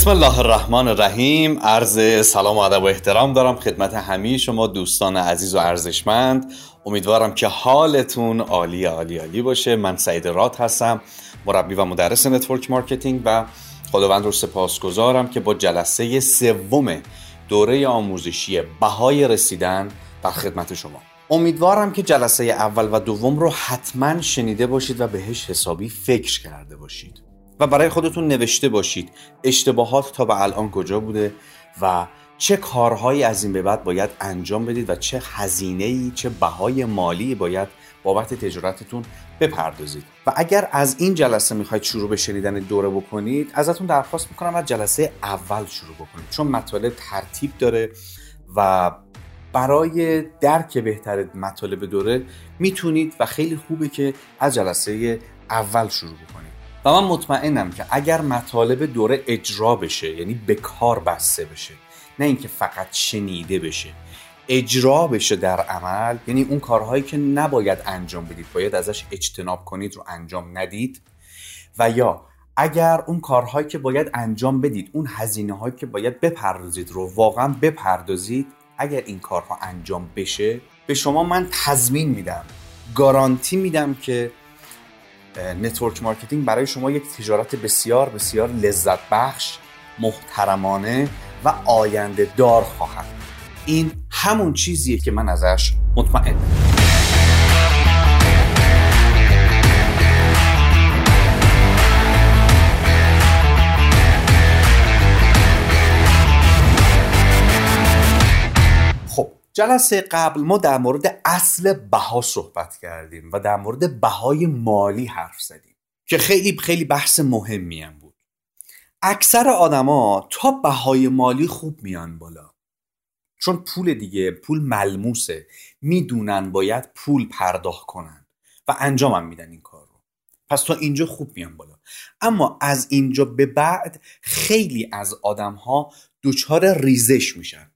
بسم الله الرحمن الرحیم. عرض سلام و ادب و احترام دارم خدمت همه شما دوستان عزیز و ارزشمند. امیدوارم که حالتون عالی عالی عالی باشه. من سعید رات هستم مربی و مدرس network marketing و خداوند رو سپاسگزارم که با جلسه سوم دوره آموزشی بهای رسیدن در خدمت شما. امیدوارم که جلسه اول و دوم رو حتما شنیده باشید و بهش حسابی فکر کرده باشید. و برای خودتون نوشته باشید اشتباهات تا به الان کجا بوده و چه کارهایی از این به بعد باید انجام بدید و چه هزینه ای چه بهای مالی باید بابت تجارتتون بپردازید. و اگر از این جلسه می‌خواید شروع به شنیدن دوره بکنید ازتون درخواست می‌کنم از جلسه اول شروع بکنید. چون مطالب ترتیب داره و برای درک بهتر مطالب دوره می‌تونید و خیلی خوبه که از جلسه اول شروع بکنید. و من مطمئنم که اگر مطالب دوره اجرا بشه یعنی به کار بسته بشه نه اینکه فقط شنیده بشه اجرا بشه در عمل یعنی اون کارهایی که نباید انجام بدید باید ازش اجتناب کنید رو انجام ندید. و یا اگر اون کارهایی که باید انجام بدید اون هزینه هایی که باید بپردازید رو واقعا بپردازید اگر این کارها انجام بشه به شما من تضمین میدم گارانتی میدم که network marketing برای شما یک تجارت بسیار بسیار لذت بخش محترمانه و آینده دار خواهد. این همون چیزیه که من ازش مطمئنم. جلسه قبل ما در مورد اصل بها صحبت کردیم و در مورد بهای مالی حرف زدیم که خیلی خیلی بحث مهمی هم بود. اکثر آدما تا بهای مالی خوب میان بالا. چون پول دیگه پول ملموسه. می‌دونن باید پول پرداخت کنن و انجام هم میدن این کار رو. پس تا اینجا خوب میان بالا. اما از اینجا به بعد خیلی از آدم ها دچار ریزش میشن.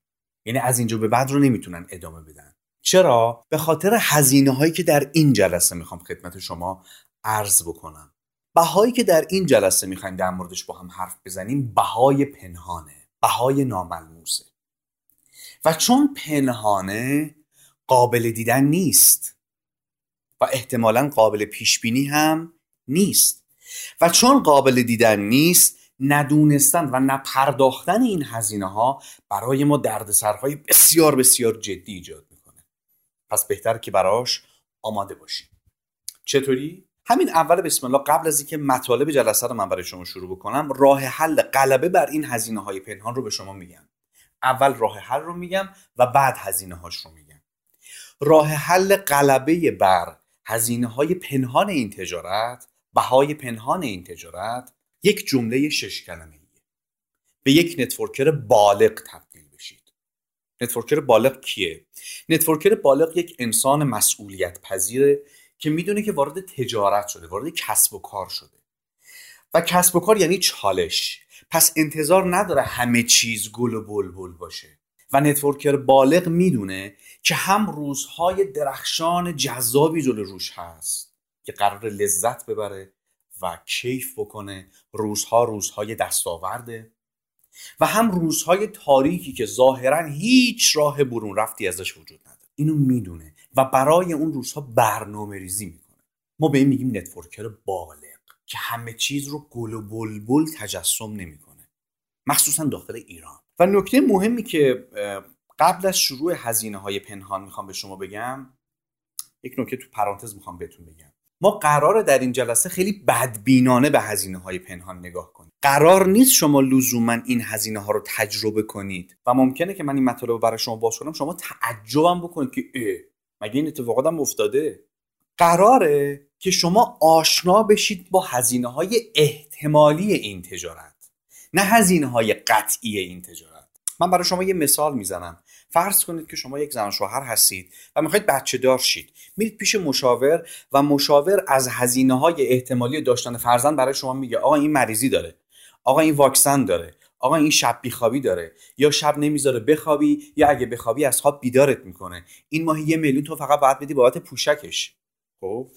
یعنی از اینجا به بعد رو نمی‌تونن ادامه بدن. چرا؟ به خاطر هزینه هایی که در این جلسه می‌خوام خدمت شما عرض بکنم. بهایی که در این جلسه می‌خوایم در موردش با هم حرف بزنیم بهای پنهانه بهای ناملموسه. و چون پنهانه قابل دیدن نیست و احتمالا قابل پیش بینی هم نیست. و چون قابل دیدن نیست ندونستن و نپرداختن این هزینه ها برای ما دردسرهای بسیار بسیار جدی ایجاد می‌کنه. پس بهتر که براش آماده باشیم. چطوری؟ همین اول بسم الله قبل از اینکه مطالب جلسه رو من برای شما شروع بکنم راه حل غلبه بر این هزینه های پنهان رو به شما میگم. اول راه حل رو میگم و بعد هزینه هاش رو میگم. راه حل غلبه بر هزینه های پنهان این تجارت بهای پنهان این تجارت یک جمله شش کلمه به یک networker بالغ تبدیل بشید. networker بالغ کیه؟ networker بالغ یک انسان مسئولیت پذیره که می‌دونه که وارد تجارت شده وارد کسب و کار شده. و کسب و کار یعنی چالش. پس انتظار نداره همه چیز گل و بلبل باشه. و networker بالغ می‌دونه که هم روزهای درخشان جذابی جلو روش هست که قرار لذت ببره و کیف بکنه روزها روزهای دستاورده. و هم روزهای تاریکی که ظاهرا هیچ راه برون رفتی ازش وجود نداره. اینو می‌دونه و برای اون روزها برنامه ریزی می‌کنه. ما به این میگیم نتورکر بالغ که همه چیز رو گل و بلبل تجسم نمی‌کنه. مخصوصا داخل ایران. و نکته مهمی که قبل از شروع هزینه های پنهان می‌خوام به شما بگم یک نکته تو پرانتز می‌خوام بهتون بگم. ما قراره در این جلسه خیلی بدبینانه به هزینه های پنهان نگاه کنیم. قرار نیست شما لزوما این هزینه ها رو تجربه کنید. و ممکنه که من این مطالب رو برای شما باز کنم شما تعجبم بکنید که اه مگه این اتفاقات هم افتاده؟ قراره که شما آشنا بشید با هزینه های احتمالی این تجارت نه هزینه های قطعی این تجارت. من برای شما یه مثال می‌زنم. فرض کنید که شما یک زن شوهر هستید و می‌خواید بچه دار شید. میرید پیش مشاور و مشاور از هزینه های احتمالی داشتن فرزند برای شما میگه آقا این مریضی داره. آقا این واکسن داره. آقا این شب بیخوابی داره. یا شب نمی‌ذاره بخوابی یا اگه بخوابی از خواب بیدارت می‌کنه. این ماه یه میلیون تو فقط باید بدی بابت پوشکش. خب؟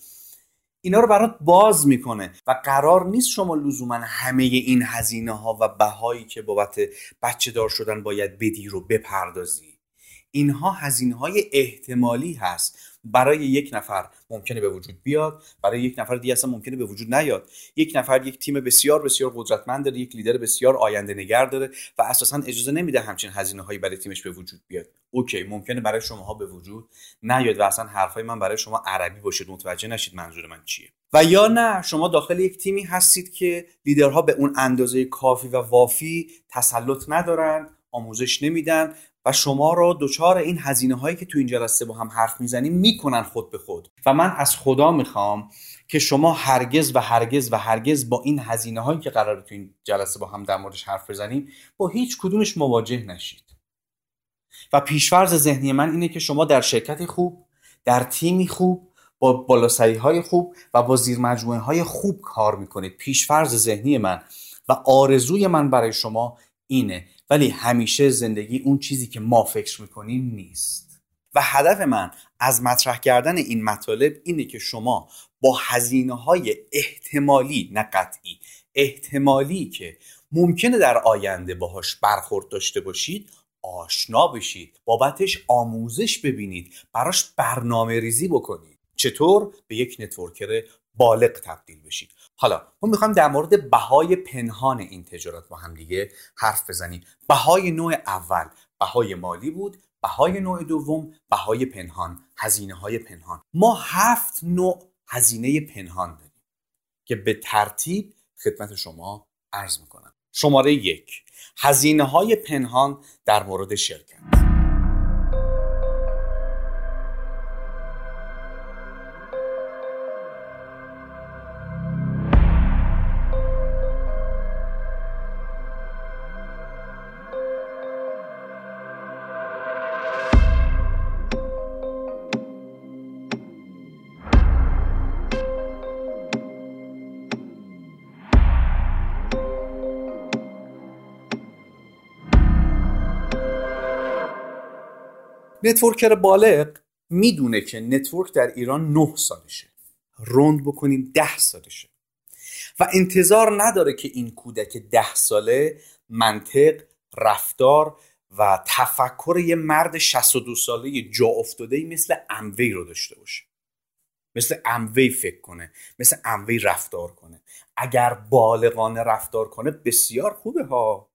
اینا رو برات باز می‌کنه. و قرار نیست شما لزوما همه این هزینه ها و بهایی که بابت بچه دار شدن باید بدی رو بپردازی. اینها هزینه های احتمالی هست. برای یک نفر ممکنه به وجود بیاد برای یک نفر دیگه اصلا ممکنه به وجود نیاد. یک نفر یک تیم بسیار بسیار قدرتمند داره یک لیدر بسیار آینده نگر داره و اساسا اجازه نمیده همچین هزینه هایی برای تیمش به وجود بیاد. اوکی ممکنه برای شماها به وجود نیاد و اصلا حرفای من برای شما عربی باشه متوجه نشید منظور من چیه. و یا نه شما داخل یک تیمی هستید که لیدرها به اون اندازه کافی و وافی تسلط ندارن آموزش نمیدن و شما رو دچار این هزینه هایی که تو این جلسه با هم حرف می‌زنیم می‌کنن خود به خود. و من از خدا می‌خوام که شما هرگز و هرگز و هرگز با این هزینه هایی که قرار تو این جلسه با هم در موردش حرف بزنیم با هیچ کدومش مواجه نشید. و پیشفرض ذهنی من اینه که شما در شرکتی خوب در تیمی خوب با بالاسری های خوب و با زیر مجموعه های خوب کار می‌کنید. پیشفرض ذهنی من و آرزوی من برای شما اینه. ولی همیشه زندگی اون چیزی که ما فکر می‌کنیم نیست. و هدف من از مطرح کردن این مطالب اینه که شما با هزینه های احتمالی نه قطعی احتمالی که ممکنه در آینده باهاش برخورد داشته باشید آشنا بشید. بابتش آموزش ببینید. براش برنامه ریزی بکنید. چطور؟ به یک نتورکر بالغ تبدیل بشید. حالا ما می‌خوایم در مورد بهای پنهان این تجارت با هم دیگه حرف بزنیم. بهای نوع اول. بهای مالی بود. بهای نوع دوم. بهای پنهان. هزینه های پنهان. ما هفت نوع هزینه پنهان داریم که به ترتیب خدمت شما عرض می‌کنم. شماره یک. هزینه های پنهان در مورد شرکت. networker بالغ می‌دونه که network در ایران نه سالشه. round بکنیم ده سالشه. و انتظار نداره که این کودک ده ساله منطق رفتار و تفکر یه مرد 62 ساله جا افتاده مثل Amway رو داشته باشه. مثل Amway فکر کنه مثل Amway رفتار کنه. اگر بالغانه رفتار کنه بسیار خوبه ها.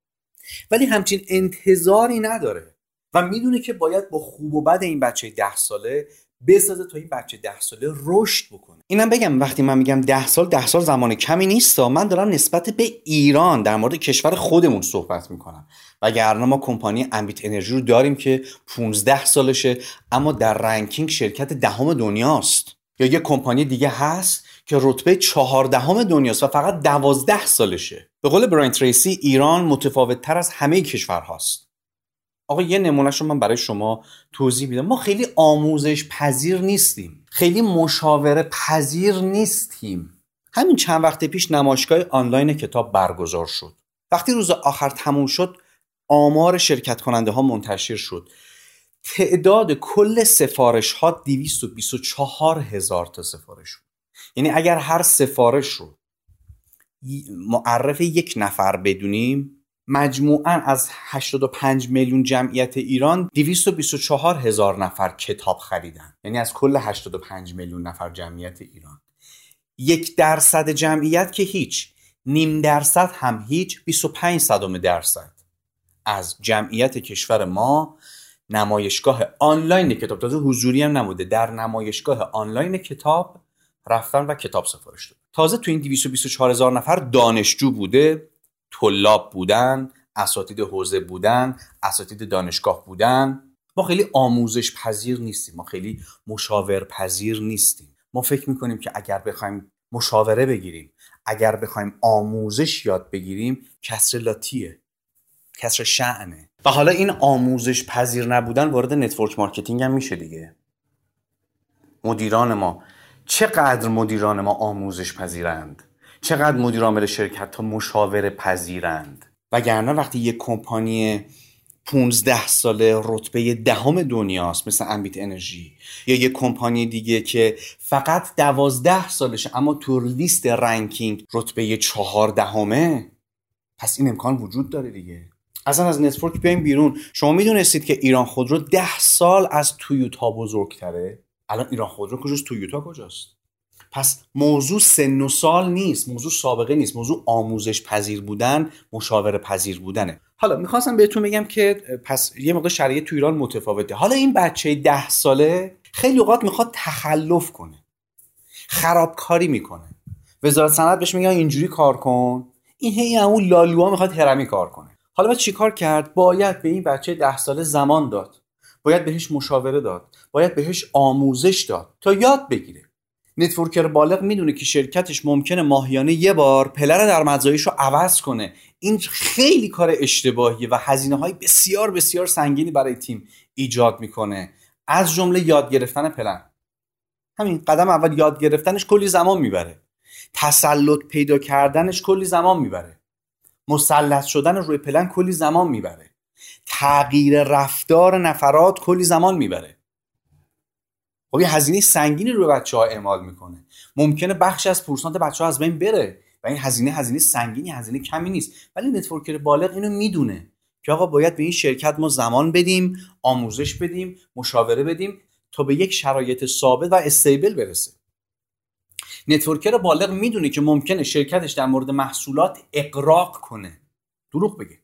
ولی همچین انتظاری نداره. و می‌دونه که باید با خوب و بد این بچه ده ساله بسازه تا این بچه ده ساله رشد بکنه. اینم بگم وقتی من میگم ده سال ده سال زمان کمی نیست من دارم نسبت به ایران در مورد کشور خودمون صحبت می‌کنم. وگرنه ما کمپانی امبیت انرژی رو داریم که 15 سالشه اما در رنکینگ شرکت دهم دنیاست. یا یه کمپانی دیگه هست که رتبه چهاردهم دنیاست و فقط دوازده سالشه. به قول براین تریسی ایران متفاوت تر از همه کشورهاست. آقا یه نمونهش رو من برای شما توضیح میدم. ما خیلی آموزش پذیر نیستیم. خیلی مشاوره پذیر نیستیم. همین چند وقت پیش نمایشگاه آنلاین کتاب برگزار شد. وقتی روز آخر تموم شد آمار شرکت کننده ها منتشر شد. تعداد کل سفارش ها 224 هزار تا سفارش بود. یعنی اگر هر سفارش رو معرف یک نفر بدونیم مجموعا از 85 میلیون جمعیت ایران 224 هزار نفر کتاب خریدن. یعنی از کل 85 میلیون نفر جمعیت ایران. یک درصد جمعیت که هیچ نیم درصد هم هیچ 25 صدم درصد. از جمعیت کشور ما نمایشگاه آنلاین کتاب تازه حضوری هم نبوده در نمایشگاه آنلاین کتاب رفتن و کتاب سفارش داد تازه تو این 224 هزار نفر دانشجو بوده. طلاب بودن اساتید حوزه بودن اساتید دانشگاه بودن. ما خیلی آموزش پذیر نیستیم ما خیلی مشاور پذیر نیستیم. ما فکر می‌کنیم که اگر بخوایم مشاوره بگیریم اگر بخوایم آموزش یاد بگیریم کسر لاتیه کسر شأنه. و حالا این آموزش پذیر نبودن وارد network marketing هم میشه دیگه. مدیران ما چقدر مدیران ما آموزش پذیرند؟ چقدر مدیر عامل شرکت ها مشاوره پذیرند؟ وگرنه وقتی یک کمپانی 15 ساله رتبه دهم دنیاست مثل Ambit Energy یا یه کمپانی دیگه که فقط دوازده سالشه اما تو لیست ranking رتبه چهاردهمه پس این امکان وجود داره دیگه. اصلا از network بیایم بیرون. شما می‌دونستید که ایران خودرو ده سال از تویوتا بزرگتره؟ الان ایران خودرو کجاست؟ تویوتا کجاست؟ پس موضوع سن و سال نیست موضوع سابقه نیست موضوع آموزش پذیر بودن مشاوره پذیر بودنه. حالا می‌خواستم بهتون بگم که پس یه موقع شرایط تو ایران متفاوته. حالا این بچه ده ساله خیلی اوقات می‌خواد تخلف کنه خرابکاری می‌کنه. وزارت صنعت بهش میگه اینجوری کار کن. این هی اون لالوها می‌خواد هرمی کار کنه. حالا باید چیکار کرد؟ باید به این بچه ده ساله زمان داد. باید بهش مشاوره داد. باید بهش آموزش داد. تا یاد بگیره. networker بالغ می‌دونه که شرکتش ممکنه ماهیانه یه بار پلر در رو عوض کنه. این خیلی کار اشتباهیه و هزینه های بسیار بسیار سنگینی برای تیم ایجاد می‌کنه. از جمله یاد گرفتن پلن. همین قدم اول یاد گرفتنش کلی زمان می‌بره. تسلط پیدا کردنش کلی زمان می‌بره. مسلط شدن روی پلن کلی زمان می‌بره. تغییر رفتار نفرات کلی زمان می‌بره. خب یه هزینه سنگینی روی بچه ها اعمال می‌کنه. ممکنه بخش از پورسانت بچه ها از بین بره و این هزینه هزینه سنگینی هزینه کمی نیست. ولی networker بالغ اینو می‌دونه که آقا باید به این شرکت ما زمان بدیم آموزش بدیم مشاوره بدیم تا به یک شرایط ثابت و stable برسه. networker بالغ می‌دونه که ممکنه شرکتش در مورد محصولات اغراق کنه. دروغ بگه.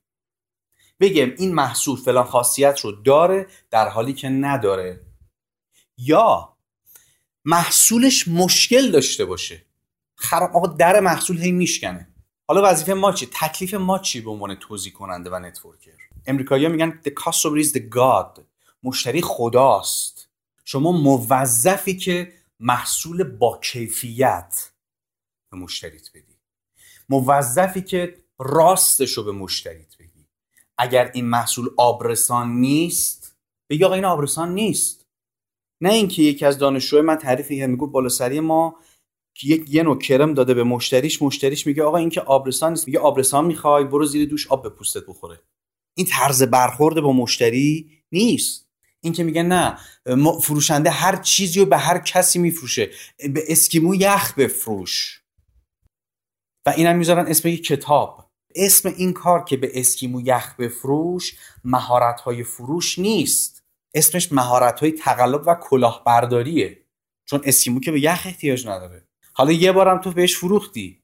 بگه این محصول فلان خاصیت رو داره در حالی که نداره. یا محصولش مشکل داشته باشه. خراب آقا در محصول هی میشکنه. حالا وظیفه ما چی؟ تکلیف ما چی به عنوان توضیح کننده و نتورکر؟ امریکایی‌ها میگن the customer is the god. مشتری خداست. شما موظفی که محصول با کیفیت به مشتریت بدی. موظفی که راستش رو به مشتریت بگی اگر این محصول آبرسان نیست بگی آقا این آبرسان نیست. نه اینکه یکی از دانشجوهای من تعریفی میگو بالا سری ما یک یه نوع کرم داده به مشتریش مشتریش میگه آقا این که آبرسان نیست میگه آبرسان می‌خوای برو زیر دوش آب به پوستت بخوره. این طرز برخورد با مشتری نیست. این که میگه نه فروشنده هر چیزی رو به هر کسی میفروشه به اسکیمو یخ بفروش. و اینم می‌ذارن اسم یک کتاب. اسم این کار که به اسکیمو یخ بفروش مهارت های فروش نیست. اسمش مهارت های تقلب و کلاهبرداریه. چون اسکیمو که به یخ احتیاج نداره. حالا یه بارم تو بهش فروختی.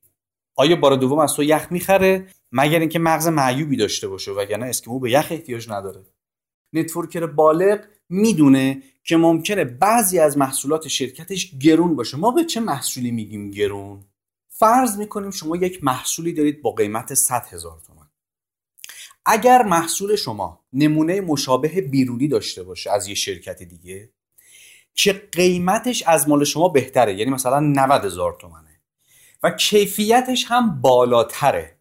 آیا بار دوم از تو یخ می‌خره؟ مگر اینکه مغز معیوبی داشته باشه وگرنه اسکیمو به یخ احتیاج نداره. networker بالغ می‌دونه که ممکنه بعضی از محصولات شرکتش گرون باشه. ما به چه محصولی میگیم گرون؟ فرض می‌کنیم شما یک محصولی دارید با قیمت 100 هزار تومن. اگر محصول شما نمونه مشابه بیرونی داشته باشه از یه شرکت دیگه که قیمتش از مال شما بهتره؟ یعنی مثلا 90 هزار تومنه. و کیفیتش هم بالاتره.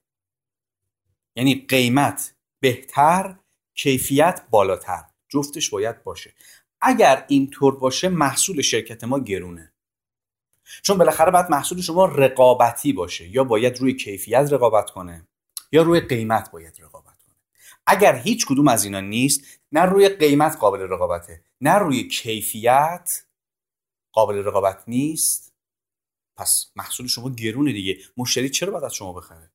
یعنی قیمت بهتر کیفیت بالاتر. جفتش باید باشه. اگر اینطور باشه محصول شرکت ما گرونه. چون بالاخره باید محصول شما رقابتی باشه. یا باید روی کیفیت رقابت کنه یا روی قیمت باید رقابت اگر هیچ کدوم از اینا نیست نه روی قیمت قابل رقابته نه روی کیفیت قابل رقابت نیست. پس محصول شما گرونه دیگه. مشتری چرا باید از شما بخره؟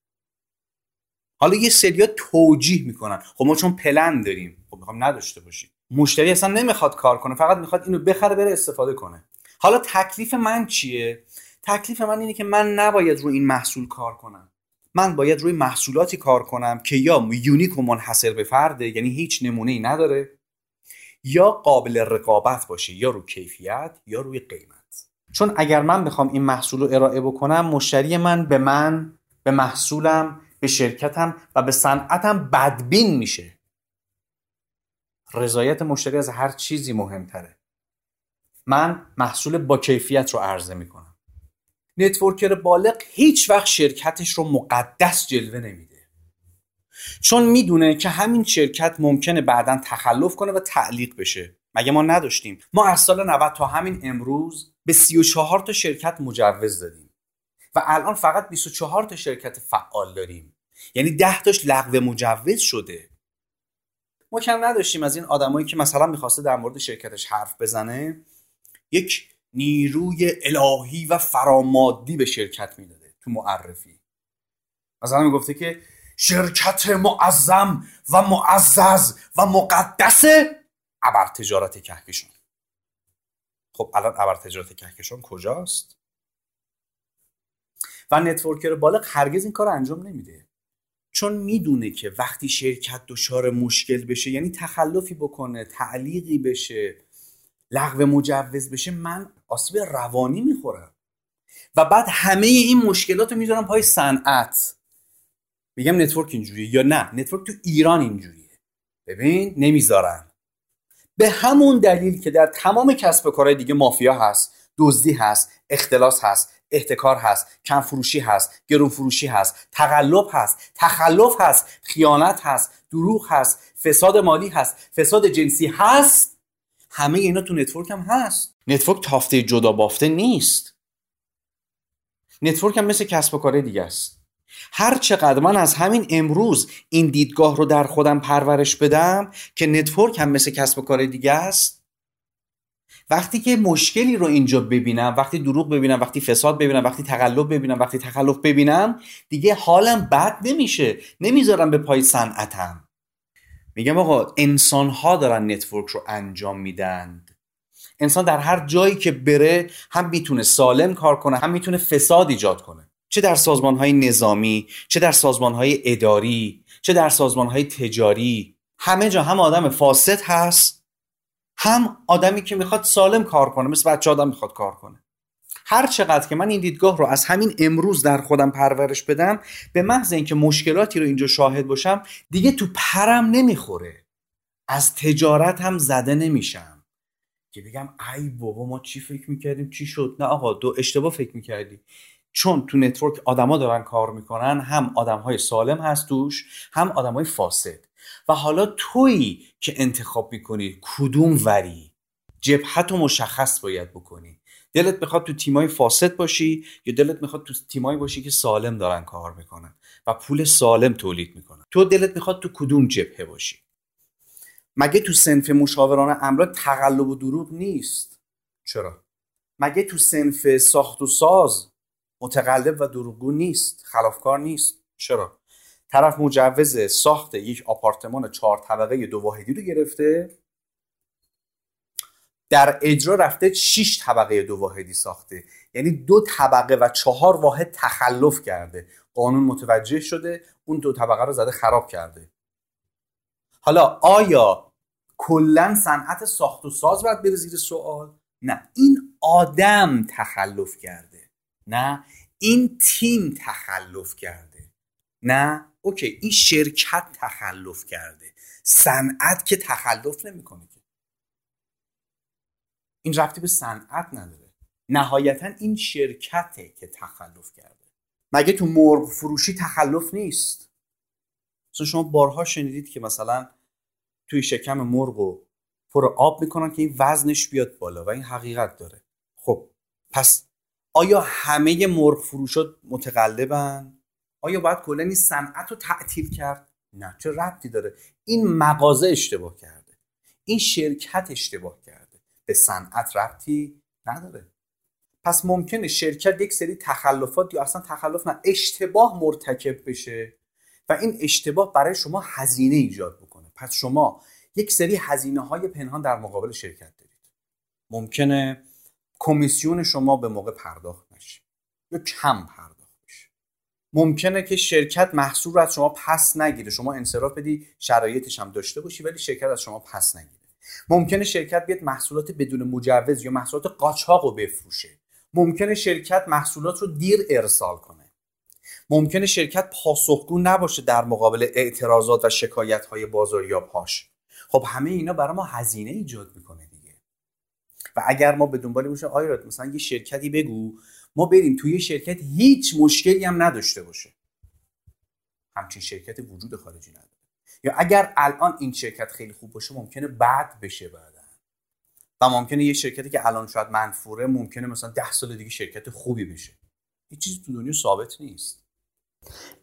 حالا یه سریا توجیه می‌کنن. خب ما چون پلن داریم. خب می‌خوام نداشته باشیم. مشتری اصلا نمی‌خواد کار کنه فقط می‌خواد اینو بخره بره استفاده کنه. حالا تکلیف من چیه؟ تکلیف من اینه که من نباید روی این محصول کار کنم. من باید روی محصولاتی کار کنم که یا یونیک و منحصر به فرده یعنی هیچ نمونه ای نداره یا قابل رقابت باشه یا روی کیفیت یا روی قیمت. چون اگر من بخوام این محصول رو ارائه بکنم مشتری من به من به محصولم به شرکتم و به صنعتم بدبین میشه. رضایت مشتری از هر چیزی مهمتره. من محصول با کیفیت رو عرضه می‌کنم. نتورکر بالغ هیچ وقت شرکتش رو مقدس جلوه نمیده. چون می‌دونه که همین شرکت ممکنه بعدا تخلف کنه و تعلیق بشه. مگه ما نداشتیم. ما از سال 90 تا همین امروز به 34 تا شرکت مجوز دادیم. و الان فقط 24 تا شرکت فعال داریم. یعنی 10 تاش لغو مجوز شده. ما کم نداشتیم از این آدمایی که مثلا می‌خواسته در مورد شرکتش حرف بزنه. یک نیروی الهی و فرامادی به شرکت می‌داده تو معرفی. مثلا می‌گفته که شرکت معظم و معزز و مقدس ابر تجارت کهکشان. خب الان ابر تجارت کهکشان کجاست؟ و networker بالغ هرگز این کار انجام نمیده. چون می‌دونه که وقتی شرکت دچار مشکل بشه یعنی تخلفی بکنه تعلیقی بشه لغو مجوز بشه من آسیب روانی می‌خورم. و بعد همه این مشکلات رو می‌ذارم پای صنعت. میگم network اینجوریه یا نه؟ network تو ایران اینجوریه. ببین نمی‌ذارن. به همون دلیل که در تمام کسب و کارهای دیگه مافیا هست دزدی هست اختلاس هست احتکار هست کم فروشی هست گرون فروشی هست تقلب هست تخلف هست خیانت هست دروغ هست فساد مالی هست فساد جنسی هست. همه اینا تو network هم هست. network تافته جدا بافته نیست. network هم مثل کسب و کار دیگه است. هر چقدر من از همین امروز این دیدگاه رو در خودم پرورش بدم که network هم مثل کسب و کار دیگه است وقتی که مشکلی رو اینجا ببینم وقتی دروغ ببینم وقتی فساد ببینم وقتی تقلب ببینم وقتی تخلف ببینم دیگه حالم بد نمیشه. نمی‌ذارم به پای صنعتم. میگم آقا انسان ها دارن نتورک رو انجام میدن. انسان در هر جایی که بره هم می‌تونه سالم کار کنه هم می‌تونه فساد ایجاد کنه. چه در سازمان های نظامی چه در سازمان های اداری چه در سازمان های تجاری. همه جا هم آدم فاسد هست هم آدمی که می‌خواد سالم کار کنه مثل بچه آدم می‌خواد کار کنه. هر چقدر که من این دیدگاه رو از همین امروز در خودم پرورش بدم به محض اینکه مشکلاتی رو اینجا شاهد باشم دیگه تو پرم نمی‌خوره. از تجارت هم زده نمیشم. که بگم ای بابا ما چی فکر می‌کردیم؟ چی شد؟ نه آقا تو اشتباه فکر می‌کردی. چون تو network آدما دارن کار می‌کنن هم آدم های سالم هست توش هم آدم های فاسد. و حالا تویی که انتخاب می‌کنی کدوم وری؟ جبهت رو مشخص باید بکنی. دلت می‌خواد تو تیمای فاسد باشی یا دلت می‌خواد تو تیمایی باشی که سالم دارن کار می‌کنن و پول سالم تولید می‌کنن؟ تو دلت می‌خواد تو کدوم جبهه باشی؟ مگه تو سنف مشاوران املاک تقلب و دروغ نیست؟ چرا؟ مگه تو سنف ساخت و ساز متقلب و دروغگو نیست؟ خلافکار نیست؟ چرا؟ طرف مجوز ساخت یک آپارتمان چهار طبقه دو واحدی رو گرفته در اجرا رفته 6 طبقه دو واحدی ساخته. یعنی دو طبقه و چهار واحد تخلف کرده. قانون متوجه شده اون دو طبقه رو زده خراب کرده. حالا آیا کلا صنعت ساخت و ساز باید بره زیر سوال؟ نه. این آدم تخلف کرده. نه. این تیم تخلف کرده. نه. اوکی. این شرکت تخلف کرده. صنعت که تخلف نمی‌کنه این رفتی به صنعت نداره. نهایتا این شرکته که تخلف کرده. مگه تو مرغ فروشی تخلف نیست؟ مثلا شما بارها شنیدید که مثلا توی شکم مرغ و پر آب می‌کنن که این وزنش بیاد بالا و این حقیقت داره. خب پس آیا همه مرغ فروشات متقلبن؟ آیا باید کلا این صنعت رو تعطیل کرد؟ نه چه ربطی داره؟ این مغازه اشتباه کرده. این شرکت اشتباه کرده. به صنعت ربطی نداره. پس ممکنه شرکت یک سری تخلفات یا اصلا تخلف نه اشتباه مرتکب بشه و این اشتباه برای شما هزینه ایجاد بکنه. پس شما یک سری هزینه های پنهان در مقابل شرکت دارید. ممکنه کمیسیون شما به موقع پرداخت نشه یا کم پرداخت بشه. ممکنه که شرکت محصول رو از شما پس نگیره. شما انصراف بدی شرایطش هم داشته باشی ولی شرکت از شما پس نگیره. ممکنه شرکت بیاد محصولات بدون مجوز یا محصولات قاچاق رو بفروشه. ممکنه شرکت محصولات رو دیر ارسال کنه. ممکنه شرکت پاسخگو نباشه در مقابل اعتراضات و شکایت های بازاریابهاش خب همه اینا برای ما هزینه ایجاد می‌کنه دیگه. و اگر ما به دنبال باشیم آیا مثلا یه شرکتی بگو ما بریم توی شرکت هیچ مشکلی هم نداشته باشه. همچین شرکت وجود خارجی نداره. یا اگر الان این شرکت خیلی خوب باشه ممکنه بد بشه بعدا. و ممکنه یه شرکتی که الان شاید منفوره ممکنه مثلا ده سال دیگه شرکت خوبی بشه. هیچ چیزی تو دنیا ثابت نیست.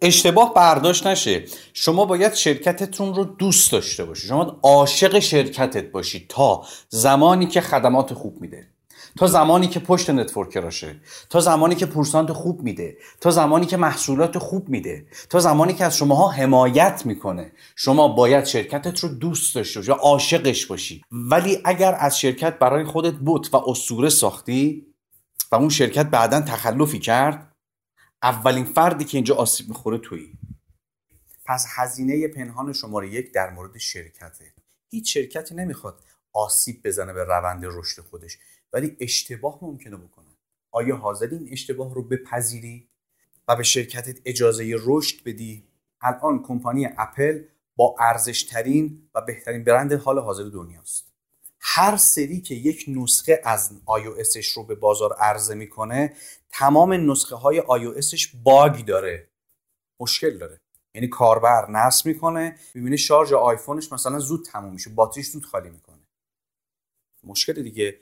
اشتباه برداشت نشه. شما باید شرکتتون رو دوست داشته باشید شما عاشق شرکتت باشید تا زمانی که خدمات خوب میده. تا زمانی که پشت نتورکراشه تا زمانی که پورسانت خوب میده تا زمانی که محصولات خوب میده تا زمانی که از شماها حمایت می‌کنه. شما باید شرکتت رو دوست داشته باشی عاشقش باشی. ولی اگر از شرکت برای خودت بوت و اسطوره ساختی و اون شرکت بعدا تخلفی کرد اولین فردی که اینجا آسیب می‌خوره تویی. پس هزینه پنهان شماره یک در مورد شرکته. هیچ شرکتی نمی‌خواد آسیب بزنه به روند رشد خودش. ولی اشتباه ممکنه بکنه. آیا حاضر این اشتباه رو بپذیری و به شرکتت اجازه رشد بدی؟ الان کمپانی اپل با ارزشترین و بهترین برند حال حاضر دنیاست. هر سری که یک نسخه از iOSش رو به بازار عرضه می‌کنه تمام نسخه های iOSش باگ داره. مشکل داره. یعنی کاربر نصب می‌کنه می‌بینه شارژ آیفونش مثلا زود تموم میشه باتریش زود خالی می‌کنه. مشکل دیگه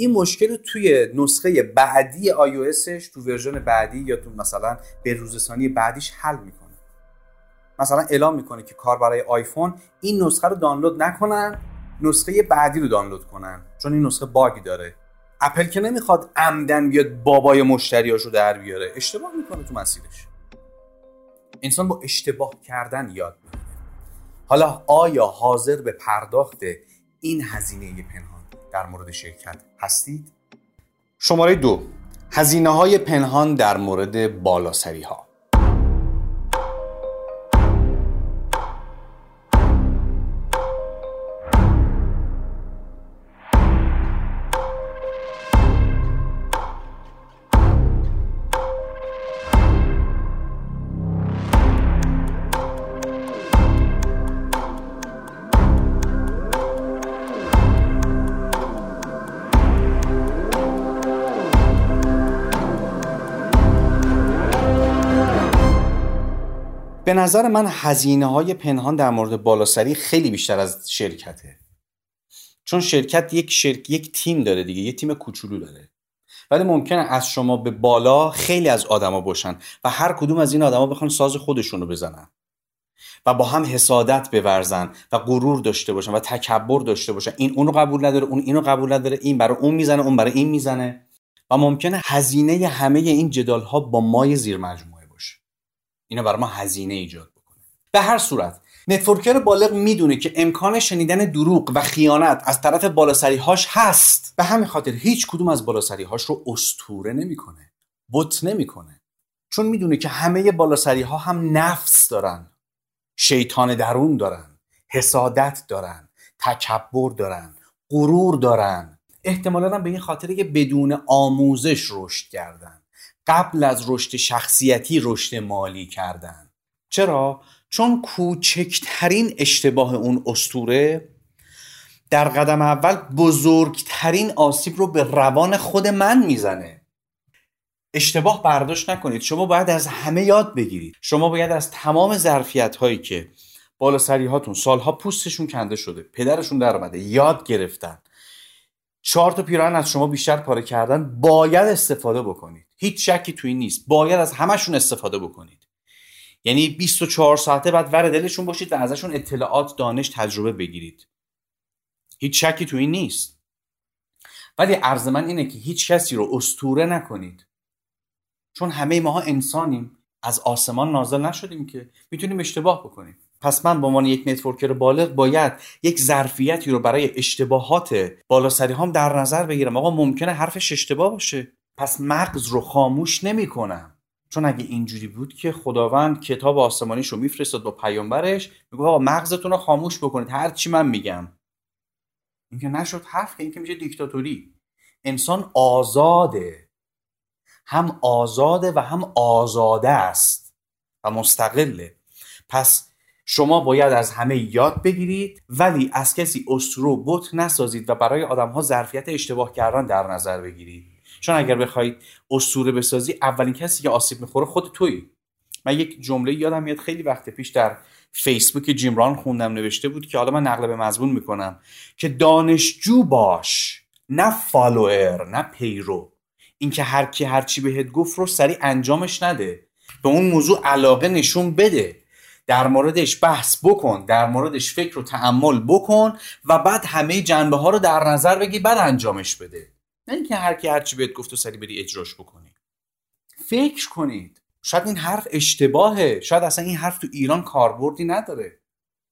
این مشکل توی نسخه بعدی iOS ش تو version بعدی یا تو مثلا به روزرسانی بعدیش حل می‌کنه. مثلا اعلام می‌کنه که کاربرای آیفون این نسخه رو دانلود نکنن نسخه بعدی رو دانلود کنن چون این نسخه bug ی داره. اپل که نمی‌خواد عمداً بیاد بابای مشتریاش رو در بیاره. اشتباه می‌کنه تو مسیرش. انسان با اشتباه کردن یاد می‌گیره. حالا آیا حاضر به پرداخت این هزینه پنهان در مورد شرکت هستید؟ شماره دو هزینه های پنهان در مورد بالاسری ها نظر من هزینه های پنهان در مورد بالاسری خیلی بیشتر از شرکته. چون شرکت یک شرک یک تیم داره دیگه یک تیم کوچولو داره. ولی ممکنه از شما به بالا خیلی از آدما باشن و هر کدوم از این آدما بخوان ساز خودشونو بزنن و با هم حسادت بورزن و غرور داشته باشن و تکبر داشته باشن. این اونو قبول نداره اون اینو قبول نداره این برای اون می‌زنه اون برای این می‌زنه. و ممکنه هزینه همه این جدال ها با مای زیر مجموعه اینو برای ما هزینه ایجاد بکنه. به هر صورت نتورکر بالغ می‌دونه که امکان شنیدن دروغ و خیانت از طرف بالاسری هاش هست. به همین خاطر هیچ کدوم از بالاسری هاش رو استوره نمی‌کنه بت نمی‌کنه. چون می‌دونه که همه بالاسری ها هم نفس دارن شیطان درون دارن حسادت دارن تکبر دارن غرور دارن. احتمالا به این خاطره که بدون آموزش رشد کردن. قبل از رشد شخصیتی رشد مالی کردن. چرا؟ چون کوچکترین اشتباه اون استوره در قدم اول بزرگترین آسیب رو به روان خود من می‌زنه. اشتباه برداشت نکنید. شما باید از همه یاد بگیرید. شما باید از تمام ظرفیت هایی که بالا سری هاتون سالها پوستشون کنده شده پدرشون در اومده یاد گرفتن چهار تا پیراهن از شما بیشتر پاره کردن باید استفاده بکنید. هیچ شکی توی نیست. باید از همشون استفاده بکنید. یعنی 24 ساعته بعد ور دلشون باشید و ازشون اطلاعات دانش تجربه بگیرید. هیچ شکی توی نیست. ولی عرض من اینه که هیچ کسی رو استوره نکنید. چون همه ماها انسانیم. از آسمان نازل نشدیم که می‌تونیم اشتباه بکنیم. پس من به عنوان یک نتورکر بالغ باید یک ظرفیتی رو برای اشتباهات بالاسری هم در نظر بگیرم. آقا ممکنه حرفش اشتباه باشه. پس مغز رو خاموش نمی‌کنم. چون اگه اینجوری بود که خداوند کتاب آسمانیش رو میفرستاد با پیامبرش میگه آقا مغزتون رو خاموش بکنید هر چی من میگم. این که نشد حرف این که میشه دیکتاتوری. انسان آزاده. هم آزاده و هم آزاده است و مستقله. پس شما باید از همه یاد بگیرید ولی از کسی استرو بوت نسازید و برای آدم ها ظرفیت اشتباه کردن در نظر بگیرید. چون اگر بخواید اسطوره بسازی اولین کسی که آسیب می‌خوره خود تویی. من یک جمله یادم میاد خیلی وقت پیش در فیسبوک جیمران خوندم نوشته بود که حالا من نقل به مضمون می‌کنم که دانشجو باش نه فالوئر نه پیرو. اینکه هر کی هر چی بهت گفت رو سری انجامش نده. به اون موضوع علاقه نشون بده. در موردش بحث بکن در موردش فکر و تعمل بکن و بعد همه جنبه ها رو در نظر بگی بعد انجامش بده. نه اینکه هر کی هرچی بهت گفت و سری بری اجراش بکنی. فکر کنید. شاید این حرف اشتباهه. شاید اصلا این حرف تو ایران کاربردی نداره.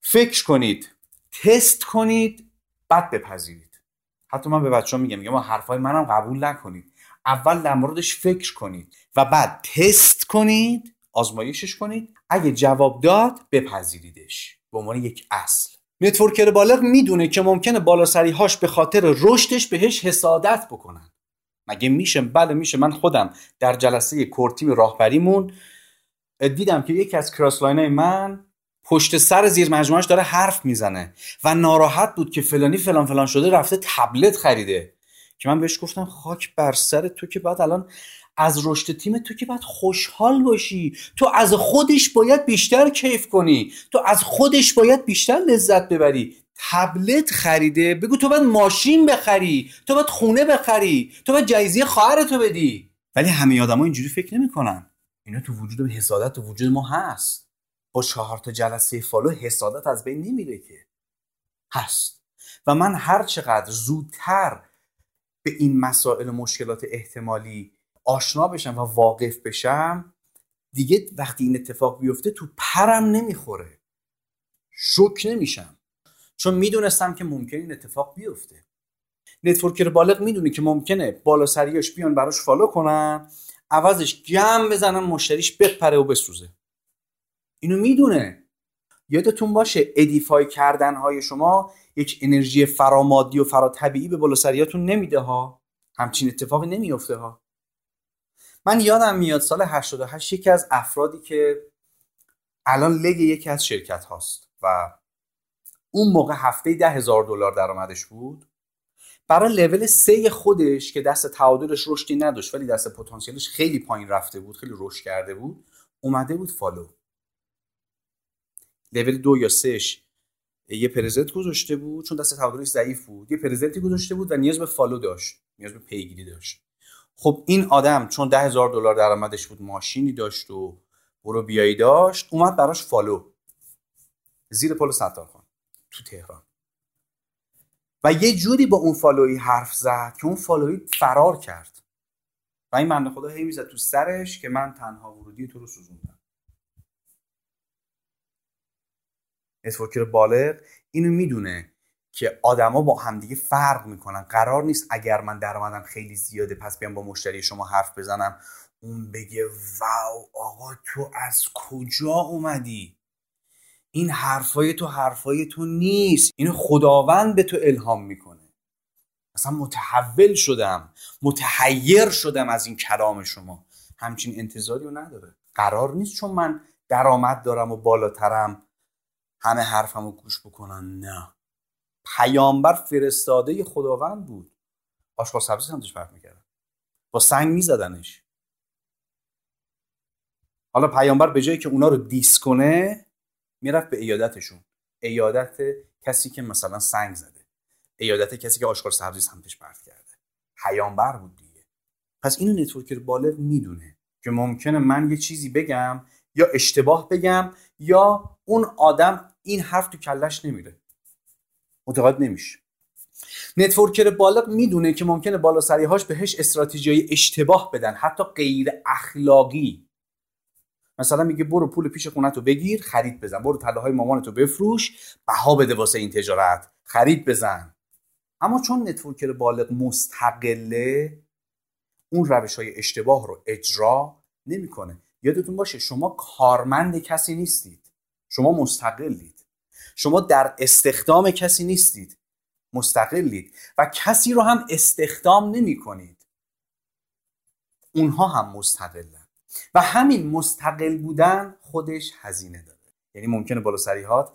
فکر کنید. تست کنید. بعد بپذیرید. حتی من به بچه ها میگم میگم ما حرفای منم قبول نکنید. اول در موردش فکر کنید و بعد تست کنید آزمایشش کنید. اگه جواب داد بپذیریدش. به عنوان یک اصل. networker بالغ می‌دونه که ممکنه بالاسری هاش به خاطر رشدش بهش حسادت بکنن. مگه میشه؟ بله میشه. من خودم در جلسه core team راهبریمون دیدم که یکی از crossline من پشت سر زیر مجموعش داره حرف می‌زنه و ناراحت بود که فلانی فلان فلان شده رفته تبلت خریده. که من بهش گفتم خاک بر سر تو که بعد الان از رشد تیم تو که باید خوشحال باشی. تو از خودش باید بیشتر کیف کنی. تو از خودش باید بیشتر لذت ببری. تبلت خریده. بگو تو باید ماشین بخری. تو باید خونه بخری. تو باید جایزه خواهر تو بدی. ولی همه آدما اینجوری فکر نمی‌کنن. اینا تو وجود حسادت تو وجود ما هست. با چهار تا جلسه follow حسادت از بین نمیره که. هست. و من هر چقدر زودتر به این مسائل و مشکلات احتمالی آشنا بشم و واقف بشم دیگه وقتی این اتفاق بیفته تو پرم نمی‌خوره. شوک نمیشم. چون می‌دونستم که ممکن این اتفاق بیفته. networker بالغ می‌دونه که ممکنه بالا سریاش بیان براش follow کنن عوضش گم بزنن مشتریش بپره و بسوزه. اینو می‌دونه. یادتون باشه ادیفای کردن های شما یک انرژی فرامادی و فراتبیعی به بالا سریاتون نمیده ها. همچین اتفاقی نمیفته ها. من یادم میاد سال 88 یکی از افرادی که الان لگ یکی از شرکت هاست و اون موقع هفته ده هزار دلار درآمدش بود. برای لول سه خودش که دست تعادلش رشدی نداشت ولی دست پتانسیلش خیلی پایین رفته بود خیلی رشد کرده بود اومده بود follow. level دو یا سهش یه present گذاشته بود چون دست تعادلش ضعیف بود. یه present ی گذاشته بود و نیاز به follow داشت نیاز به پیگیری داشت. خب این آدم چون ده هزار دلار درآمدش بود ماشینی داشت و برو بیایی داشت اومد براش follow. زیر پل ستارخان تو تهران. و یه جوری با اون follow ی حرف زد که اون follow ی فرار کرد. و این بنده خدا هی می‌زد تو سرش که من تنها ورودی تو رو سوزوندم. networker بالغ اینو می‌دونه که آدما با همدیگه فرق می‌کنن. قرار نیست اگر من درآمدم خیلی زیاده پس بیام با مشتری شما حرف بزنم. اون بگه واو آقا تو از کجا اومدی؟ این حرفای تو حرفای تو نیست. اینو خداوند به تو الهام می‌کنه. اصلا متحول شدم. متحیر شدم از این کلام شما. همچین انتظاری رو نداره. قرار نیست چون من درآمد دارم و بالاترم. همه حرفم رو گوش بکنن. نه. پیامبر فرستاده خداوند بود. آشغال سبزی سمتش پرت می‌کردن با سنگ میزدنش. حالا پیامبر به جایی که اونا رو dis کنه می‌رفت به عیادتشون. عیادت کسی که مثلا سنگ زده. عیادت کسی که آشغال سبزی سمتش پرت کرده. پیامبر بود دیگه. پس اینو networker بالغ می‌دونه که ممکنه من یه چیزی بگم یا اشتباه بگم یا اون آدم این حرف تو کلش نمیره. متقاعد نمیشه. networker بالغ می‌دونه که ممکنه بالا هاش بهش استراتژی اشتباه بدن حتی غیر اخلاقی. مثلا میگه برو پول پیش خونه تو بگیر خرید بزن. برو طلاهای های مامانتو بفروش بها بده واسه این تجارت. خرید بزن. اما چون networker بالغ مستقله اون روش های اشتباه رو اجرا نمی‌کنه. یادتون باشه شما کارمند کسی نیستید. شما مستقلید. شما در استخدام کسی نیستید. مستقلید. و کسی رو هم استخدام نمی کنید اونها هم مستقلن. و همین مستقل بودن خودش هزینه داره. یعنی ممکنه بالا سریحات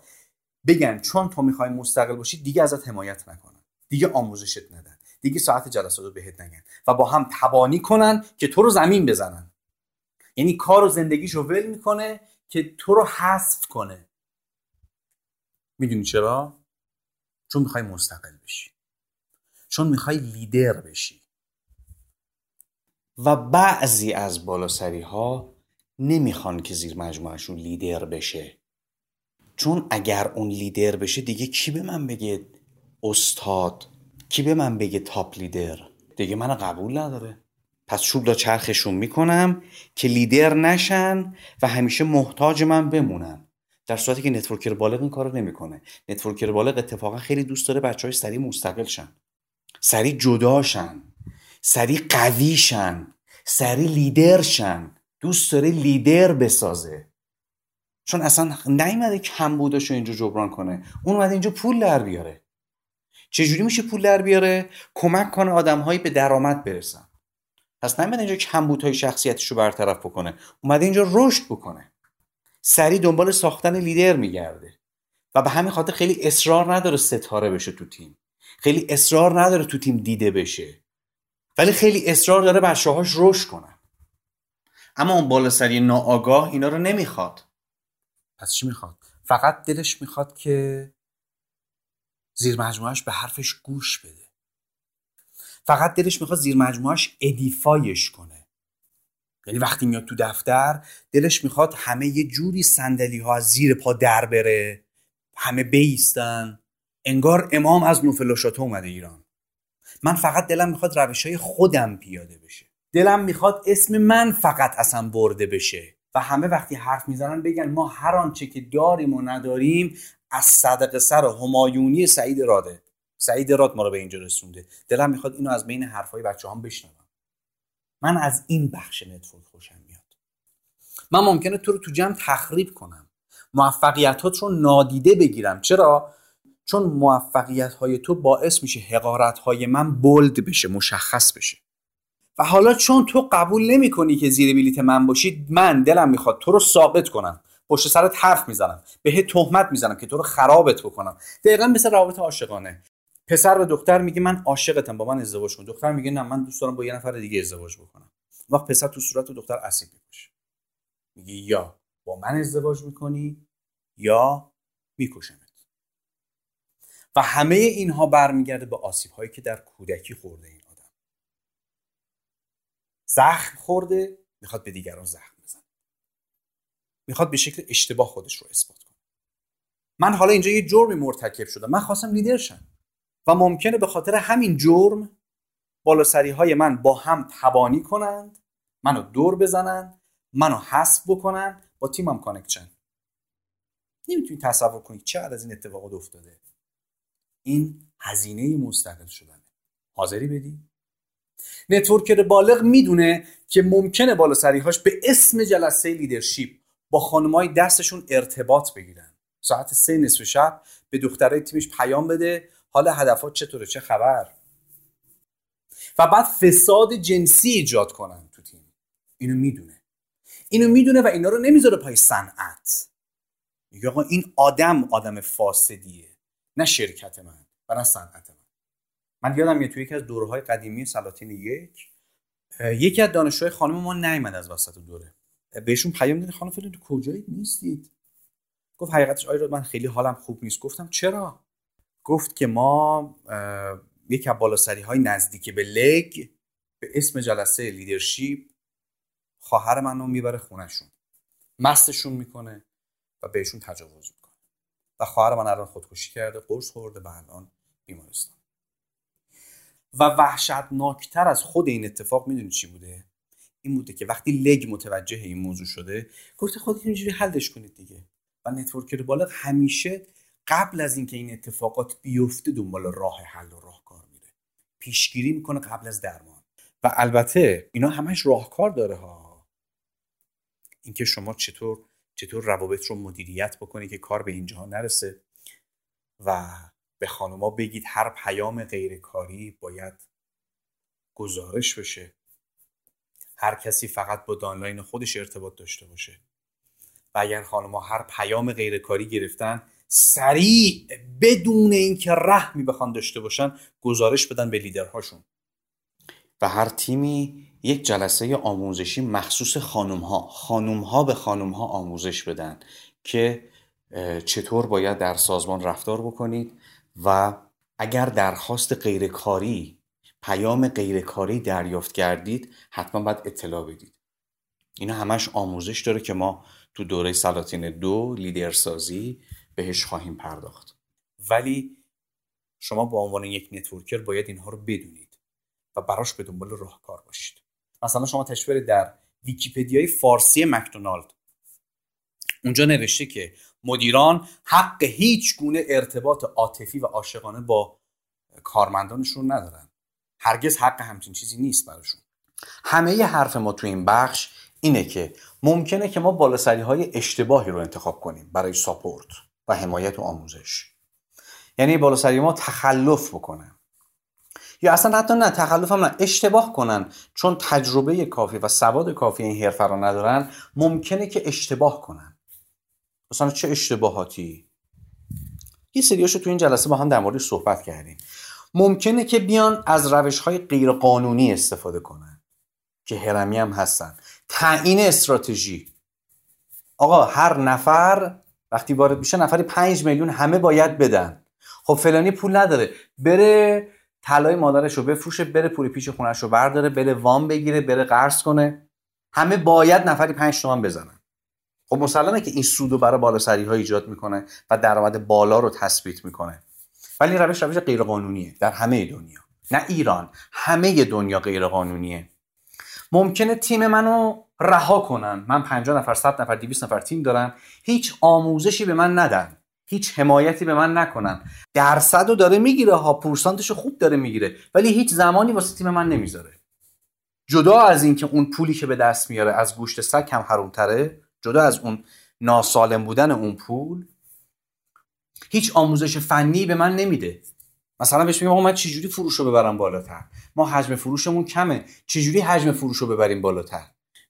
بگن چون تو می‌خوای مستقل باشی دیگه ازت حمایت نکنن. دیگه آموزشت ندن. دیگه ساعت جلسات رو بهت نگن. و با هم تبانی کنن که تو رو زمین بزنن. یعنی کار و زندگیشو ول می‌کنه که تو رو حذف کنه. می‌دونی چرا؟ چون می‌خوای مستقل بشی. چون می‌خوای لیدر بشی. و بعضی از بالاسری ها نمی‌خوان که زیر مجموعهشون لیدر بشه. چون اگر اون لیدر بشه دیگه کی به من بگه استاد؟ کی به من بگه تاپ لیدر؟ دیگه من قبول نداره. پس چوب لا چرخشون می‌کنم که لیدر نشن و همیشه محتاج من بمونن. در صورتی که networker بالغ این کارو نمی‌کنه. networker بالغ اتفاقا خیلی دوست داره بچه هاش سریع مستقل شن. سریع جداشن سریع قویشن سریع لیدر شن. دوست داره لیدر بسازه. چون اصلا نیومده کمبوداشو اینجا جبران کنه. اون اومده اینجا پول در بیاره. چجوری میشه پول در بیاره؟ کمک کنه آدمهایی به درآمد برسن. پس نیومده اینجا کمبودهای شخصیتش رو برطرف بکنه. اومده اینجا رشد بکنه. سریع دنبال ساختن لیدر میگرده. و به همین خاطر خیلی اصرار نداره ستاره بشه تو تیم. خیلی اصرار نداره تو تیم دیده بشه. ولی خیلی اصرار داره بچه هاش رشد کنن. اما اون بالا سری ناآگاه اینا رو نمی‌خواد. پس چی می‌خواد؟ فقط دلش می‌خواد که زیر مجموعهش به حرفش گوش بده. فقط دلش می‌خواد زیر مجموعهش ادیفایش کنه. یعنی وقتی میاد تو دفتر دلش می‌خواد همه یه جوری صندلی ها از زیر پا در بره. همه بیستن. انگار امام از نوفلوشاتو اومده ایران. من فقط دلم می‌خواد روش های خودم پیاده بشه. دلم می‌خواد اسم من فقط اصلا برده بشه. و همه وقتی حرف می‌زنن بگن ما هر آنچه که داریم و نداریم از صدقه سر همایونی سعید راده سعید راد ما رو به اینجا رسونده. دلم می‌خواد اینو از بین حرفای بچه هم بشنوم. من از این بخش network خوشم میاد. من ممکنه تو رو تو جمع تخریب کنم. موفقیتات رو نادیده بگیرم. چرا؟ چون موفقیت های تو باعث میشه حقارت های من bold بشه مشخص بشه. و حالا چون تو قبول نمی کنی که زیر بلیت من باشی من دلم می‌خواد تو رو ثابت کنم. پشت سرت حرف می‌زنم. به تهمت می‌زنم که تو رو خرابت بکنم. دقیقا مثل روابط عاشقانه. پسر به دختر میگه من عاشقتم با من ازدواج کن. دختر میگه نه من دوست دارم با یه نفر دیگه ازدواج بکنم. وقت پسر تو صورت دختر اسید می‌کشه. میگه یا با من ازدواج می‌کنی یا میکشمت. و همه اینها برمیگرده به آسیب هایی که در کودکی خورده این آدم. زخم خورده می‌خواد به دیگران زخم بزنه. می‌خواد به شکل اشتباه خودش رو اثبات کنه. من حالا اینجا یه جرمی مرتکب شدم. من خواستم لیدر شم و ممکنه به خاطر همین جرم بالاسری های من با هم تبانی کنند منو دور بزنند منو حسب بکنن با تیمم connection نمی‌تونی تصور کنی چقدر از این اتفاقات افتاده. این هزینه مستقل شدنه. حاضری بدی؟ networker بالغ می‌دونه که ممکنه بالاسریهاش به اسم جلسه leadership با خانمای دستشون ارتباط بگیرن. ساعت سه نصف شب به دخترای تیمش پیام بده حال هدفات چطوره؟ چه خبر؟ و بعد فساد جنسی ایجاد کنن تو تیم. اینو می‌دونه. اینو می‌دونه و اینا رو نمی‌ذاره پای صنعت. میگه آقا این آدم آدم فاسدیه. نه شرکت من و نه صنعت من. من یادم میاد توی یکی از دورهای قدیمی سلاطین یک یکی از دانشجوهای خانم ما نیومد از وسط دوره. بهشون پیام دادن خانم فلان کجایی نیستید؟ گفت حقیقتش آیراد من خیلی حالم خوب نیست. گفتم چرا؟ گفت که ما یک از بالاسری های نزدیک به لگ به اسم جلسه لیدرشپ خواهر من رو می‌بره خونشون مستشون می‌کنه و بهشون تجاوز می‌کنه. و خواهر من الان خودکشی کرده قرص خورده و الان بیمارستان. و وحشتناکتر از خود این اتفاق می‌دونی چی بوده؟ این بوده که وقتی لگ متوجه این موضوع شده گفته خودتون اینجوری حلش کنید دیگه. و نتورکر بالغ همیشه قبل از اینکه این اتفاقات بیفته دنبال راه حل و راهکار میره. پیشگیری می‌کنه قبل از درمان. و البته اینا همش راهکار داره ها. اینکه شما چطور چطور روابط رو مدیریت بکنی که کار به اینجا نرسه و به خانوما بگید هر پیام غیرکاری باید گزارش بشه. هر کسی فقط با دانلاین خودش ارتباط داشته باشه. و اگر خانوما هر پیام غیرکاری گرفتن سریع بدون اینکه رحمی بخوان داشته باشن گزارش بدن به لیدرهاشون. و هر تیمی یک جلسه آموزشی مخصوص خانم ها خانم ها به خانم ها آموزش بدن که چطور باید در سازمان رفتار بکنید و اگر درخواست غیرکاری پیام غیرکاری دریافت کردید حتما باید اطلاع بدید. اینا همش آموزش داره که ما تو دوره سلاطین دو لیدرسازی بهش خواهیم پرداخت. ولی شما به عنوان یک networker باید اینها رو بدونید و براش به دنبال راهکار باشید. مثلا شما تشبیه در ویکیپدیای فارسی مکدونالد. اونجا نوشته که مدیران حق هیچ گونه ارتباط عاطفی و عاشقانه با کارمندانشون ندارن. هرگز حق همچین چیزی نیست براشون. همه ی حرف ما تو این بخش اینه که ممکنه که ما بالاسری های اشتباهی رو انتخاب کنیم برای ساپورت. و حمایت و آموزش. یعنی بالاسری ما تخلف بکنن. یا اصلا حتی نه تخلف هم نه اشتباه کنن. چون تجربه کافی و سواد کافی این حرفه رو ندارن ممکنه که اشتباه کنن. مثلا چه اشتباهاتی؟ یه سریاشو تو این جلسه با هم در مورد صحبت کردیم. ممکنه که بیان از روش های غیر قانونی استفاده کنن که هرمی هم هستن. تعیین استراتژی. آقا هر نفر وقتی وارد میشه نفری پنج میلیون همه باید بدن. خب فلانی پول نداره. بره طلای مادرش رو بفروشه بره پول پیش خونش رو برداره بره وام بگیره بره قرض کنه. همه باید نفری پنج تومن بزنن. خب مسلمه که این سود رو برای بالاسری ها ایجاد می‌کنه و درآمد بالا رو تثبیت می‌کنه. ولی این روش روش غیر قانونیه در همه دنیا. نه ایران همه دنیا غیر قانونیه ممکنه تیم منو رها کنن. من 50 نفر 100 نفر 200 نفر تیم دارم هیچ آموزشی به من ندن. هیچ حمایتی به من نکنن. درصد رو داره می‌گیره ها پورسانتش خوب داره می‌گیره ولی هیچ زمانی واسه تیم من نمی‌ذاره. جدا از اینکه اون پولی که به دست میاره از گوشت سگ هم حرومتره جدا از اون ناسالم بودن اون پول هیچ آموزش فنی به من نمیده. مثلا بهش میگم من چجوری فروش رو ببرم بالاتر؟ ما حجم فروشمون کمه. چجوری حجم فروش رو ببریم بالاتر؟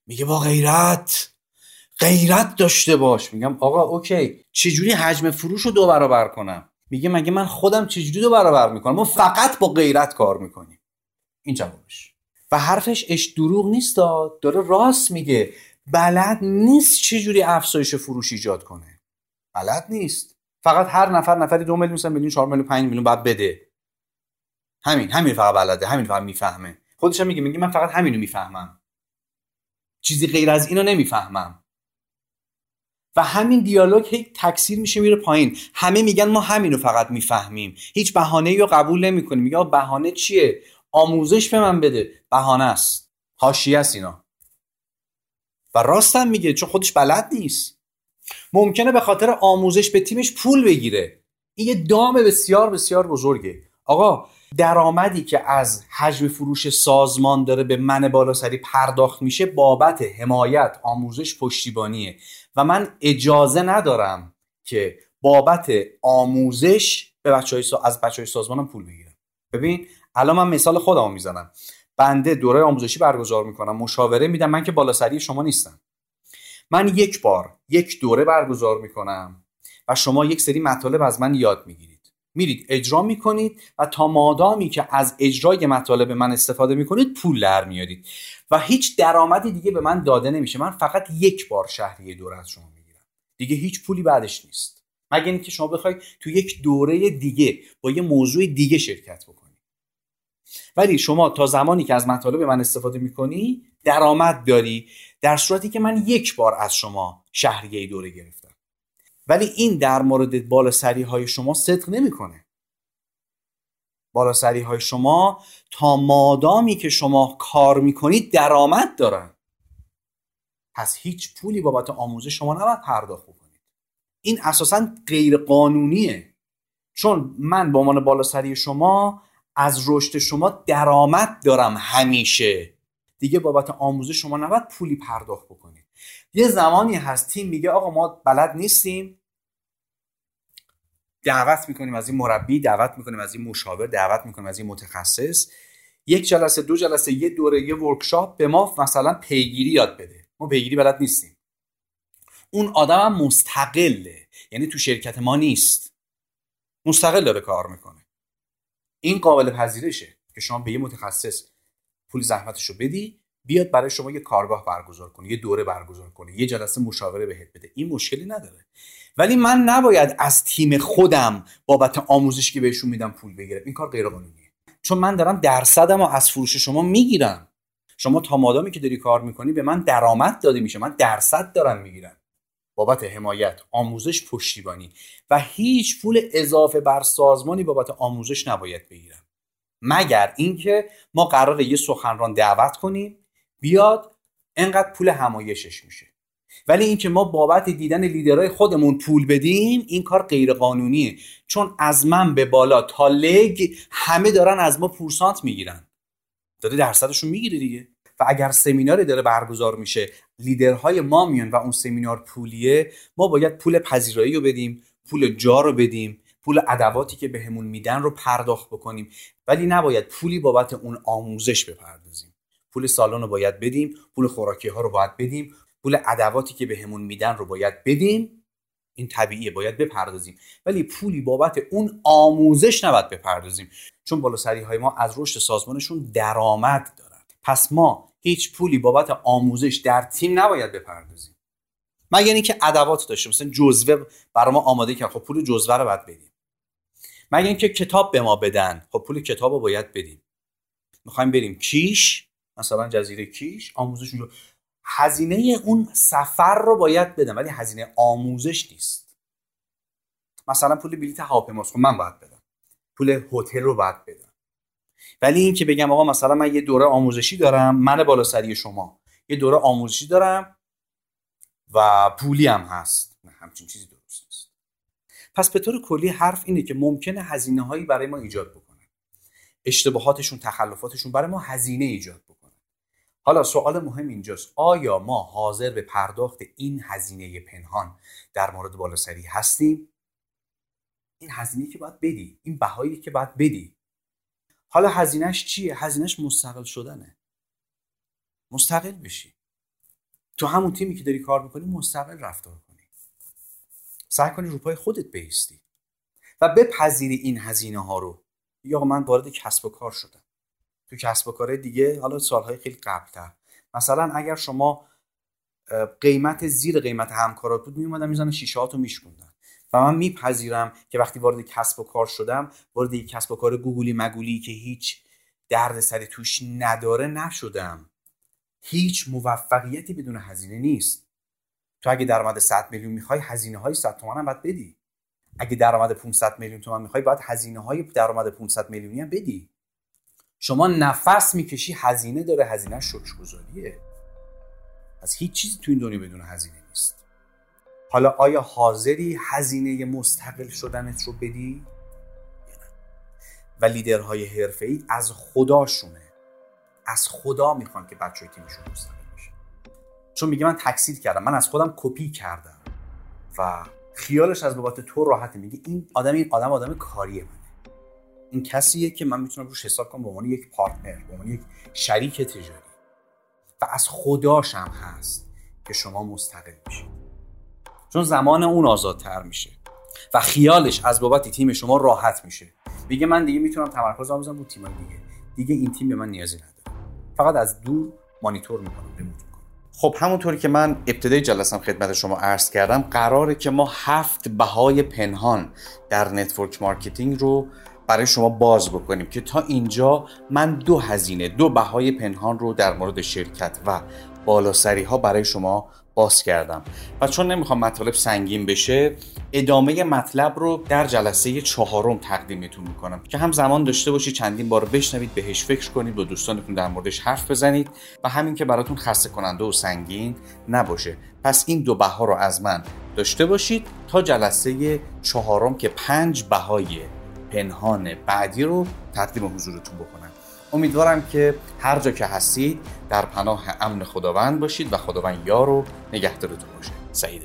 میگه با غیرت. غیرت داشته باش. میگم آقا اوکی. چجوری حجم فروش رو دو برابر کنم؟ میگه مگه من خودم چجوری دو برابر می‌کنم؟ ما فقط با غیرت کار می‌کنیم. این جوابش. و حرفش اش دروغ نیست داره راست میگه. بلد نیست چجوری افزایش فروش ایجاد کنه. بلد نیست. فقط هر نفر نفری دو میلیون میلیون چهار میلیون پنج میلیون باید بده. همین همین فقط بلده. همین فقط می‌فهمه. خودش میگه میگه من فقط همینو می‌فهمم. چیزی غیر از اینو نمی‌فهمم. و همین دیالوگ هی تکثیر میشه میره پایین. همه میگن ما همینو فقط می‌فهمیم. هیچ بهانه رو قبول نمی‌کنیم میگه بهانه چیه؟ آموزش به من بده. بهانه است. حاشیه است اینا. و راستم میگه چون خودش بلد نیست. ممکنه به خاطر آموزش به تیمش پول بگیره. این یه دام بسیار بسیار بزرگه. آقا درآمدی که از حجم فروش سازمان داره به من بالاسری پرداخت میشه بابت حمایت آموزش پشتیبانیه. و من اجازه ندارم که بابت آموزش به بچه های از بچه های سازمانم پول بگیرم. ببین الان من مثال خودم می‌زنم. بنده دوره آموزشی برگزار می‌کنم مشاوره میدم من که بالاسری شما نیستم. من یک بار یک دوره برگزار می‌کنم و شما یک سری مطالب از من یاد می‌گیرید. میرید اجرا می‌کنید و تا مادامی که از اجرای مطالب من استفاده می‌کنید پول در میارید. و هیچ درآمدی دیگه به من داده نمیشه. من فقط یک بار شهریه دوره از شما می‌گیرم. دیگه هیچ پولی بعدش نیست. مگه اینکه شما بخواید تو یک دوره دیگه با یه موضوع دیگه شرکت بکنید. ولی شما تا زمانی که از مطالب من استفاده می‌کنی درآمد داری در صورتی که من یک بار از شما شهریه دوره گرفتم. ولی این در مورد بالاسری های شما صدق نمی‌کنه. بالاسری های شما تا مادامی که شما کار می‌کنید درآمد دارن. پس هیچ پولی بابت آموزش شما نباید پرداخت بکنید. این اساسا غیر قانونیه چون من به عنوان بالاسری شما از رشد شما درآمد دارم همیشه. دیگه بابت آموزش شما نباید پولی پرداخت بکنید. یه زمانی هست تیم میگه آقا ما بلد نیستیم. دعوت می‌کنیم از این مربی دعوت می‌کنیم از این مشاور دعوت می‌کنیم از این متخصص. یک جلسه دو جلسه یه دوره یه ورکشاپ به ما مثلا پیگیری یاد بده. ما پیگیری بلد نیستیم. اون آدم هم مستقله. یعنی تو شرکت ما نیست. مستقل داره کار می‌کنه. این قابل پذیرشه که شما به یه متخصص پول زحمتش رو بدی بیاد برای شما یه کارگاه برگزار کنه یه دوره برگزار کنه یه جلسه مشاوره بهت بده. این مشکلی نداره. ولی من نباید از تیم خودم بابت آموزش که بهشون میدم پول بگیرم. این کار غیر قانونیه چون من دارم درصدم رو از فروش شما می‌گیرم. شما تا مادامی که داری کار می‌کنی به من درآمد داده میشه. من درصد دارم می‌گیرم. بابت حمایت آموزش پشتیبانی و هیچ پول اضافه بر سازمانی بابت آموزش نباید بگیرم. مگر اینکه ما قرار یه سخنران دعوت کنیم بیاد انقدر پول همایشش میشه. ولی اینکه ما بابت دیدن لیدرهای خودمون پول بدیم این کار غیر قانونیه چون از من به بالا تا لگ همه دارن از ما پورسانت می‌گیرن. داره درصدشون می‌گیره دیگه. و اگر سمیناری داره برگزار میشه لیدرهای ما میان و اون سمینار پولیه ما باید پول پذیرایی رو بدیم پول جا رو بدیم پول ادواتی که بهمون میدن رو پرداخت بکنیم. ولی نباید پولی بابت اون آموزش بپردازیم. پول سالن رو باید بدیم پول خوراکی ها رو باید بدیم پول ادواتی که بهمون میدن رو باید بدیم. این طبیعیه باید بپردازیم. ولی پولی بابت اون آموزش نباید بپردازیم. چون بالا سری های ما از رشد سازمانشون درآمد دارن. پس ما هیچ پولی بابت آموزش در تیم نباید بپردازیم. مگر اینکه ادوات داشته مثلا جزوه برای ما آماده کرد خب پول جزوه رو باید بدیم. مگر اینکه کتاب به ما بدن. خب پول کتاب رو باید بدیم. می‌خوایم بریم کیش. مثلا جزیره کیش آموزش هزینه اون سفر رو باید بدم ولی هزینه آموزش نیست. مثلا پول بلیت هواپیماست خب من باید بدم. پول هتل رو باید بدم. ولی این که بگم آقا مثلا من یه دوره آموزشی دارم من بالا سری شما. یه دوره آموزشی دارم و پولی هم هست. نه همچین چیزی درست نیست. پس به طور کلی حرف اینه که ممکنه هزینه هایی برای ما ایجاد بکنه. اشتباهاتشون تخلفاتشون برای ما هزینه ایجاد بکنه. حالا سوال مهم اینجاست. آیا ما حاضر به پرداخت این هزینه پنهان در مورد بالاسری هستیم؟ این هزینه که باید بدی. این بهایی که باید بدی. حالا هزینهش چیه؟ هزینهش مستقل شدنه. مستقل بشی. تو همون تیمی که داری کار می‌کنی مستقل رفتار کنی. سعی کنی رو پای خودت بیستی و بپذیری این هزینه ها رو. یا من وارد کسب و کار شدم. تو کسب و کار دیگه حالا سالهای خیلی قبلتر. مثلا اگر شما قیمت زیر قیمت همکارات بود میومدن می‌زنن شیشه رو میشکوندن. و من میپذیرم که وقتی وارد کسب و کار شدم وارد یک کسب و کار گوگلی مگولی که هیچ درد سری توش نداره نشدم. هیچ موفقیتی بدون هزینه نیست. تو اگه درآمد 100 میلیون می‌خوای هزینه های 100 تومن هم باید بدی. اگه درآمد 500 میلیون تومن می‌خوای باید هزینه های درآمد 500 میلیونی هم بدی. شما نفس می‌کشی هزینه داره هزینه شکرگزاریه از هیچ چیزی تو این دنیا بدون هزینه نیست. حالا آیا حاضری هزینه مستقل شدنت رو بدی؟ و لیدرهای حرفه از خداشونه از خدا می‌خوان که بچه تیمشون مستقل بشه چون میگه من تکسید کردم. من از خودم کپی کردم. و خیالش از بابت تو راحته. میگه این آدم این آدم آدم کاریه. این کسیه که من می‌تونم روش حساب کنم به عنوان یک پارتنر به عنوان یک شریک تجاری. و از خداش هست که شما مستقل میشید. چون زمان اون آزادتر میشه و خیالش از بابت تیم شما راحت میشه. میگه من دیگه می‌تونم تمرکز بزنم رو تیم دیگه. دیگه این تیم به من نیازی نداره. فقط از دور مانیتور می‌کنم خب همونطوری که من ابتدای جلسم خدمت شما عرض کردم قراره که ما هفت بهای پنهان در network marketing رو برای شما باز بکنیم که تا اینجا من دو هزینه دو بهای پنهان رو در مورد شرکت و بالاسری ها برای شما باز کردم. و چون نمی‌خوام مطالب سنگین بشه ادامه مطلب رو در جلسه چهارم تقدیمتون می‌کنم. که هم زمان داشته باشی چندین بار بشنوید بهش فکر کنید با دوستانتون در موردش حرف بزنید و همین که براتون خسته کننده و سنگین نباشه. پس این دو بها رو از من داشته باشید تا جلسه چهارم که پنج بهای پنهان بعدی رو تقدیم حضورتون بکنم. امیدوارم که هر جا که هستید در پناه امن خداوند باشید و خداوند یار و نگهدارتون باشه. سعید